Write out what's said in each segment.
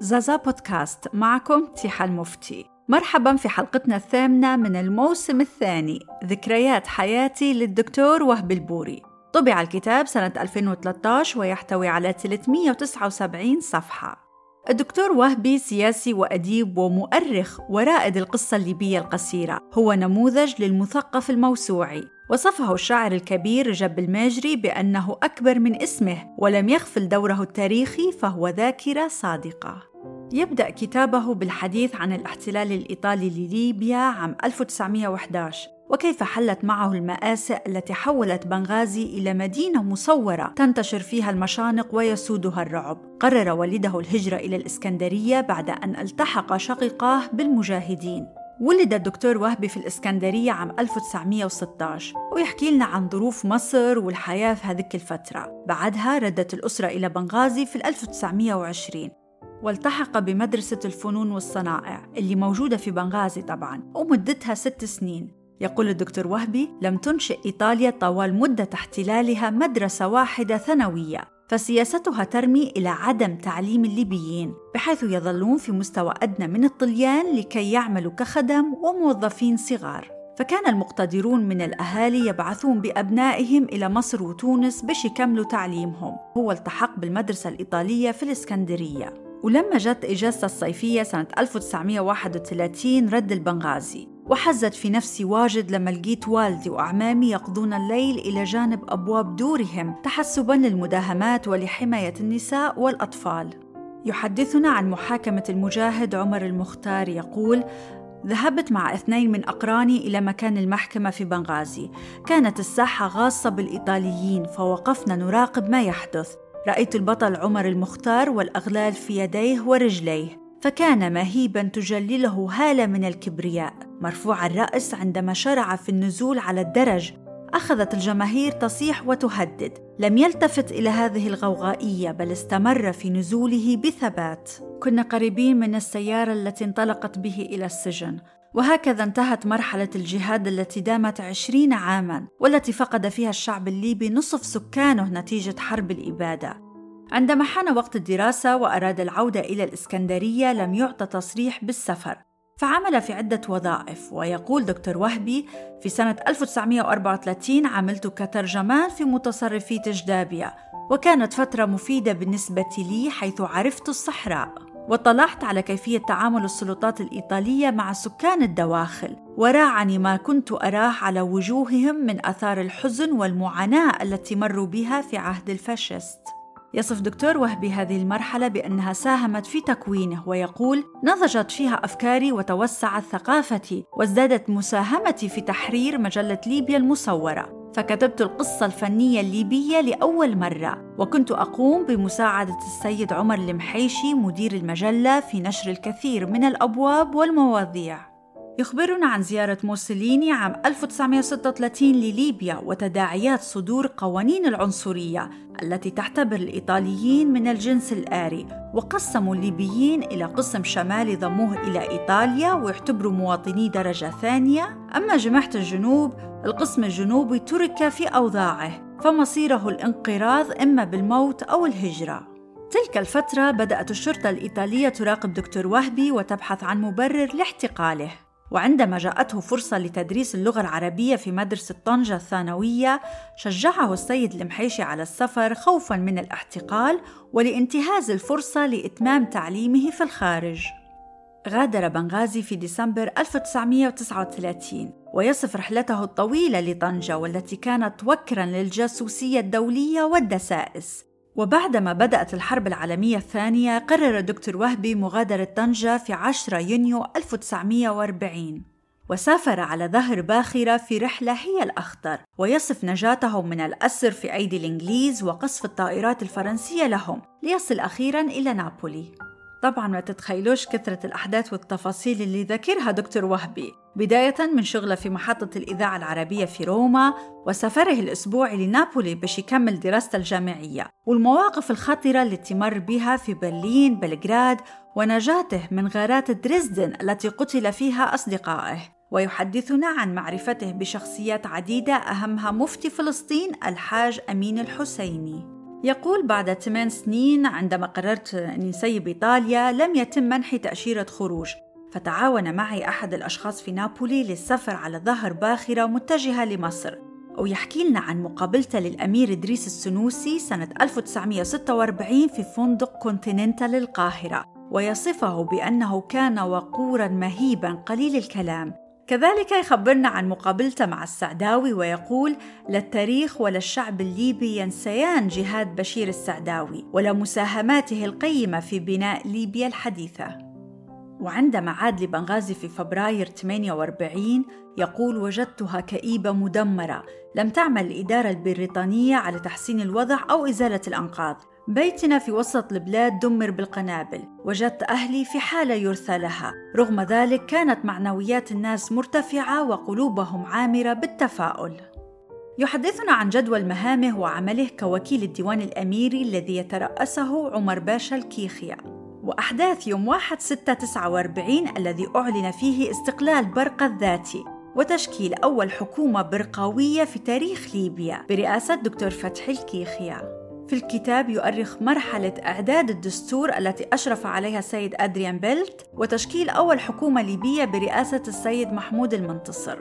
زازا بودكاست معكم تيحة المفتي مرحبا في حلقتنا الثامنة من الموسم الثاني ذكريات حياتي للدكتور وهب البوري. طبع الكتاب سنة 2013 ويحتوي على 379 صفحة. الدكتور وهبي سياسي وأديب ومؤرخ ورائد القصة الليبية القصيرة. هو نموذج للمثقف الموسوعي. وصفه الشاعر الكبير رجب الماجري بأنه أكبر من اسمه ولم يغفل دوره التاريخي فهو ذاكرة صادقة يبدأ كتابه بالحديث عن الاحتلال الإيطالي لليبيا عام 1911 وكيف حلت معه المآسئ التي حولت بنغازي إلى مدينة مصورة تنتشر فيها المشانق ويسودها الرعب. قرر والده الهجرة إلى الإسكندرية بعد أن التحق شقيقاه بالمجاهدين. ولد الدكتور وهبي في الإسكندرية عام 1916 ويحكي لنا عن ظروف مصر والحياة في هذيك الفترة. بعدها ردت الأسرة إلى بنغازي في 1920 والتحق بمدرسة الفنون والصنائع اللي موجودة في بنغازي طبعا ومدتها ست سنين. يقول الدكتور وهبي لم تنشئ إيطاليا طوال مدة احتلالها مدرسة واحدة ثانوية. فسياستها ترمي إلى عدم تعليم الليبيين بحيث يظلون في مستوى أدنى من الطليان لكي يعملوا كخدم وموظفين صغار. فكان المقتدرون من الأهالي يبعثون بأبنائهم إلى مصر وتونس باش يكملوا تعليمهم. هو التحق بالمدرسة الإيطالية في الإسكندرية. ولما جت إجازته الصيفية سنة 1931 رد البنغازي. وحزت في نفسي واجد لما لقيت والدي وأعمامي يقضون الليل إلى جانب أبواب دورهم تحسبا للمداهمات ولحماية النساء والأطفال. يحدثنا عن محاكمة المجاهد عمر المختار يقول ذهبت مع اثنين من أقراني إلى مكان المحكمة في بنغازي. كانت الساحة غاصة بالإيطاليين فوقفنا نراقب ما يحدث. رأيت البطل عمر المختار والأغلال في يديه ورجليه فكان مهيبا تجلله هالة من الكبرياء. مرفوع الرأس عندما شرع في النزول على الدرج. أخذت الجماهير تصيح وتهدد. لم يلتفت إلى هذه الغوغائية بل استمر في نزوله بثبات. كنا قريبين من السيارة التي انطلقت به إلى السجن. وهكذا انتهت مرحلة الجهاد التي دامت عشرين عاما والتي فقد فيها الشعب الليبي نصف سكانه نتيجة حرب الإبادة. عندما حان وقت الدراسة وأراد العودة إلى الإسكندرية لم يعطى تصريح بالسفر. فعمل في عدة وظائف ويقول دكتور وهبي في سنة 1934 عملت كترجمان في متصرفي تجدابيا وكانت فترة مفيدة بالنسبة لي حيث عرفت الصحراء وطلعت على كيفية تعامل السلطات الإيطالية مع سكان الدواخل وراعني ما كنت أراه على وجوههم من أثار الحزن والمعاناة التي مروا بها في عهد الفاشيست. يصف دكتور وهبي هذه المرحلة بأنها ساهمت في تكوينه ويقول: نضجت فيها أفكاري وتوسعت ثقافتي وازدادت مساهمتي في تحرير مجلة ليبيا المصورة، فكتبت القصة الفنية الليبية لأول مرة، وكنت أقوم بمساعدة السيد عمر المحيشي مدير المجلة في نشر الكثير من الأبواب والمواضيع. يخبرنا عن زيارة موسوليني عام 1936 لليبيا وتداعيات صدور قوانين العنصرية التي تعتبر الإيطاليين من الجنس الآري وقسموا الليبيين إلى قسم شمالي ضموه إلى إيطاليا ويعتبروا مواطني درجة ثانية. أما جماعة الجنوب القسم الجنوبي ترك في أوضاعه فمصيره الانقراض إما بالموت أو الهجرة. تلك الفترة بدأت الشرطة الإيطالية تراقب دكتور وهبي وتبحث عن مبرر لاحتقاله. وعندما جاءته فرصة لتدريس اللغة العربية في مدرسة طنجة الثانوية شجعه السيد المحيشي على السفر خوفا من الاحتقال ولانتهاز الفرصة لإتمام تعليمه في الخارج. غادر بنغازي في ديسمبر 1939 ويصف رحلته الطويلة لطنجة والتي كانت وكرا للجاسوسية الدولية والدسائس. وبعدما بدأت الحرب العالمية الثانية قرر دكتور وهبي مغادرة طنجة في 10 يونيو 1940 وسافر على ظهر باخرة في رحلة هي الأخطر ويصف نجاته من الأسر في أيدي الإنجليز وقصف الطائرات الفرنسية لهم ليصل أخيرا إلى نابولي. طبعا ما تتخيلوش كثرة الأحداث والتفاصيل اللي ذكرها دكتور وهبي. بداية من شغله في محطة الإذاعة العربية في روما وسفره الأسبوعي لنابولي باش يكمل دراسته الجامعية. والمواقف الخطرة التي مر بها في برلين بلغراد ونجاته من غارات دريسدن التي قتل فيها أصدقائه. ويحدثنا عن معرفته بشخصيات عديدة أهمها مفتي فلسطين الحاج أمين الحسيني. يقول بعد ثمان سنين عندما قررت أني نسيب إيطاليا لم يتم منحي تأشيرة خروج فتعاون معي أحد الأشخاص في نابولي للسفر على ظهر باخرة متجهة لمصر. ويحكي لنا عن مقابلته للأمير إدريس السنوسي سنة 1946 في فندق كونتيننتال القاهرة ويصفه بأنه كان وقورا مهيبا قليل الكلام. كذلك يخبرنا عن مقابلته مع السعداوي ويقول لا التاريخ ولا الشعب الليبي ينسيان جهاد بشير السعداوي ولا مساهماته القيمة في بناء ليبيا الحديثة. وعندما عاد لبنغازي في فبراير 48 يقول وجدتها كئيبة مدمرة لم تعمل الإدارة البريطانية على تحسين الوضع أو إزالة الأنقاض. بيتنا في وسط البلاد دمر بالقنابل وجدت أهلي في حالة يرثى لها. رغم ذلك كانت معنويات الناس مرتفعة وقلوبهم عامرة بالتفاؤل. يحدثنا عن جدول مهامه وعمله كوكيل الديوان الأميري الذي يترأسه عمر باشا الكيخيا. وأحداث يوم 1 6 49 الذي أعلن فيه استقلال برقة الذاتي وتشكيل أول حكومة برقاوية في تاريخ ليبيا برئاسة دكتور فتحي الكيخيا. في الكتاب يؤرخ مرحلة إعداد الدستور التي أشرف عليها السيد أدريان بيلت وتشكيل أول حكومة ليبية برئاسة السيد محمود المنتصر.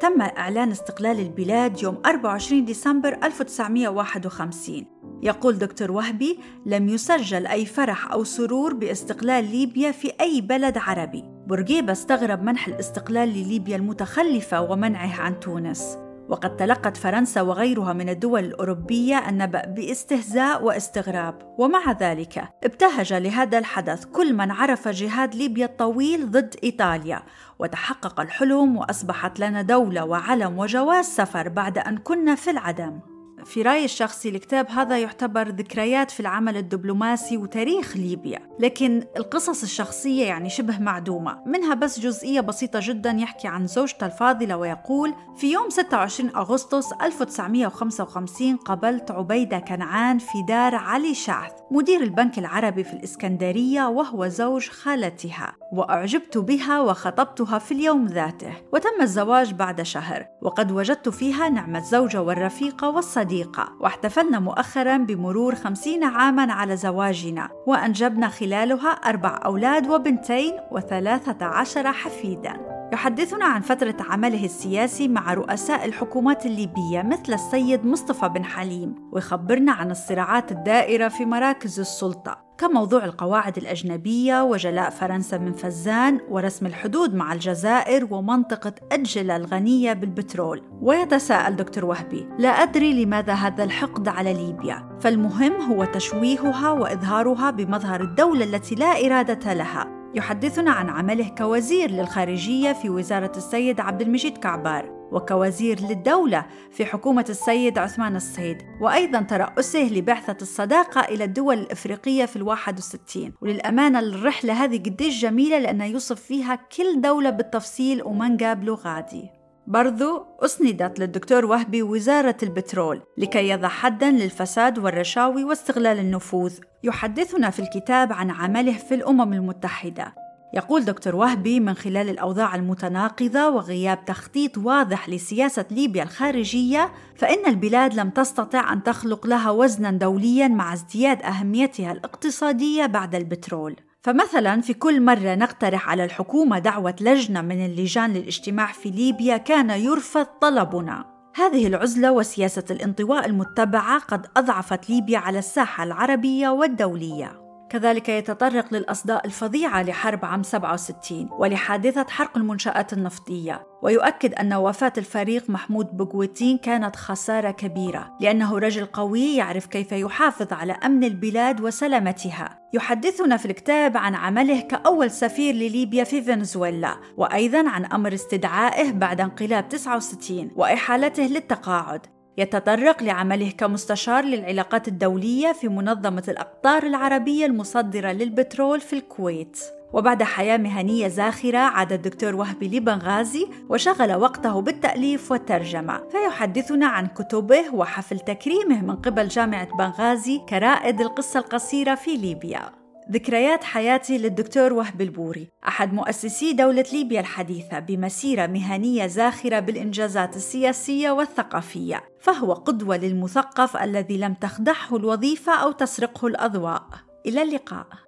تم إعلان استقلال البلاد يوم 24 ديسمبر 1951 يقول دكتور وهبي لم يسجل أي فرح أو سرور باستقلال ليبيا في أي بلد عربي. بورقيبة استغرب منح الاستقلال لليبيا المتخلفة ومنعه عن تونس. وقد تلقت فرنسا وغيرها من الدول الأوروبية النبأ باستهزاء واستغراب. ومع ذلك ابتهج لهذا الحدث كل من عرف جهاد ليبيا الطويل ضد إيطاليا وتحقق الحلم وأصبحت لنا دولة وعلم وجواز سفر بعد أن كنا في العدم. في رأيي الشخصي الكتاب هذا يعتبر ذكريات في العمل الدبلوماسي وتاريخ ليبيا لكن القصص الشخصية يعني شبه معدومة. منها بس جزئية بسيطة جدا يحكي عن زوجته الفاضلة ويقول في يوم 26 أغسطس 1955 قابلت عبيدة كنعان في دار علي شعث مدير البنك العربي في الإسكندرية وهو زوج خالتها. وأعجبت بها وخطبتها في اليوم ذاته وتم الزواج بعد شهر وقد وجدت فيها نعم الزوجة والرفيقة والصديقة واحتفلنا مؤخرا بمرور خمسين عاما على زواجنا وأنجبنا خلالها أربع أولاد وبنتين وثلاثة عشر حفيدا. يحدثنا عن فترة عمله السياسي مع رؤساء الحكومات الليبية مثل السيد مصطفى بن حليم ويخبرنا عن الصراعات الدائرة في مراكز السلطة كموضوع القواعد الأجنبية وجلاء فرنسا من فزان ورسم الحدود مع الجزائر ومنطقة أجلة الغنية بالبترول. ويتساءل دكتور وهبي لا أدري لماذا هذا الحقد على ليبيا فالمهم هو تشويهها وإظهارها بمظهر الدولة التي لا إرادة لها. يحدثنا عن عمله كوزير للخارجية في وزارة السيد عبد المجيد كعبار وكوزير للدولة في حكومة السيد عثمان الصيد وأيضا ترأسه لبعثة الصداقة إلى الدول الإفريقية في الواحد وستين. وللأمانة الرحلة هذه قديش جميلة لأنه يوصف فيها كل دولة بالتفصيل ومن قابله غادي. برضو أسندت للدكتور وهبي وزارة البترول لكي يضع حدا للفساد والرشاوي واستغلال النفوذ. يحدثنا في الكتاب عن عمله في الأمم المتحدة. يقول دكتور وهبي من خلال الأوضاع المتناقضة وغياب تخطيط واضح لسياسة ليبيا الخارجية فإن البلاد لم تستطع أن تخلق لها وزنا دوليا مع ازدياد أهميتها الاقتصادية بعد البترول. فمثلا في كل مرة نقترح على الحكومة دعوة لجنة من اللجان للاجتماع في ليبيا كان يرفض طلبنا. هذه العزلة وسياسة الانطواء المتبعة قد أضعفت ليبيا على الساحة العربية والدولية. كذلك يتطرق للأصداء الفظيعة لحرب عام 67 ولحادثة حرق المنشآت النفطية ويؤكد أن وفاة الفريق محمود بوغوتين كانت خسارة كبيرة لأنه رجل قوي يعرف كيف يحافظ على أمن البلاد وسلامتها. يحدثنا في الكتاب عن عمله كأول سفير لليبيا في فنزويلا وأيضا عن أمر استدعائه بعد انقلاب 69 وإحالته للتقاعد. يتطرق لعمله كمستشار للعلاقات الدولية في منظمة الأقطار العربية المصدرة للبترول في الكويت. وبعد حياة مهنية زاخرة عاد الدكتور وهبي لبنغازي وشغل وقته بالتأليف والترجمة. فيحدثنا عن كتبه وحفل تكريمه من قبل جامعة بنغازي كرائد القصة القصيرة في ليبيا. ذكريات حياتي للدكتور وهب البوري أحد مؤسسي دولة ليبيا الحديثة بمسيرة مهنية زاخرة بالإنجازات السياسية والثقافية فهو قدوة للمثقف الذي لم تخدعه الوظيفة أو تسرقه الأضواء إلى اللقاء.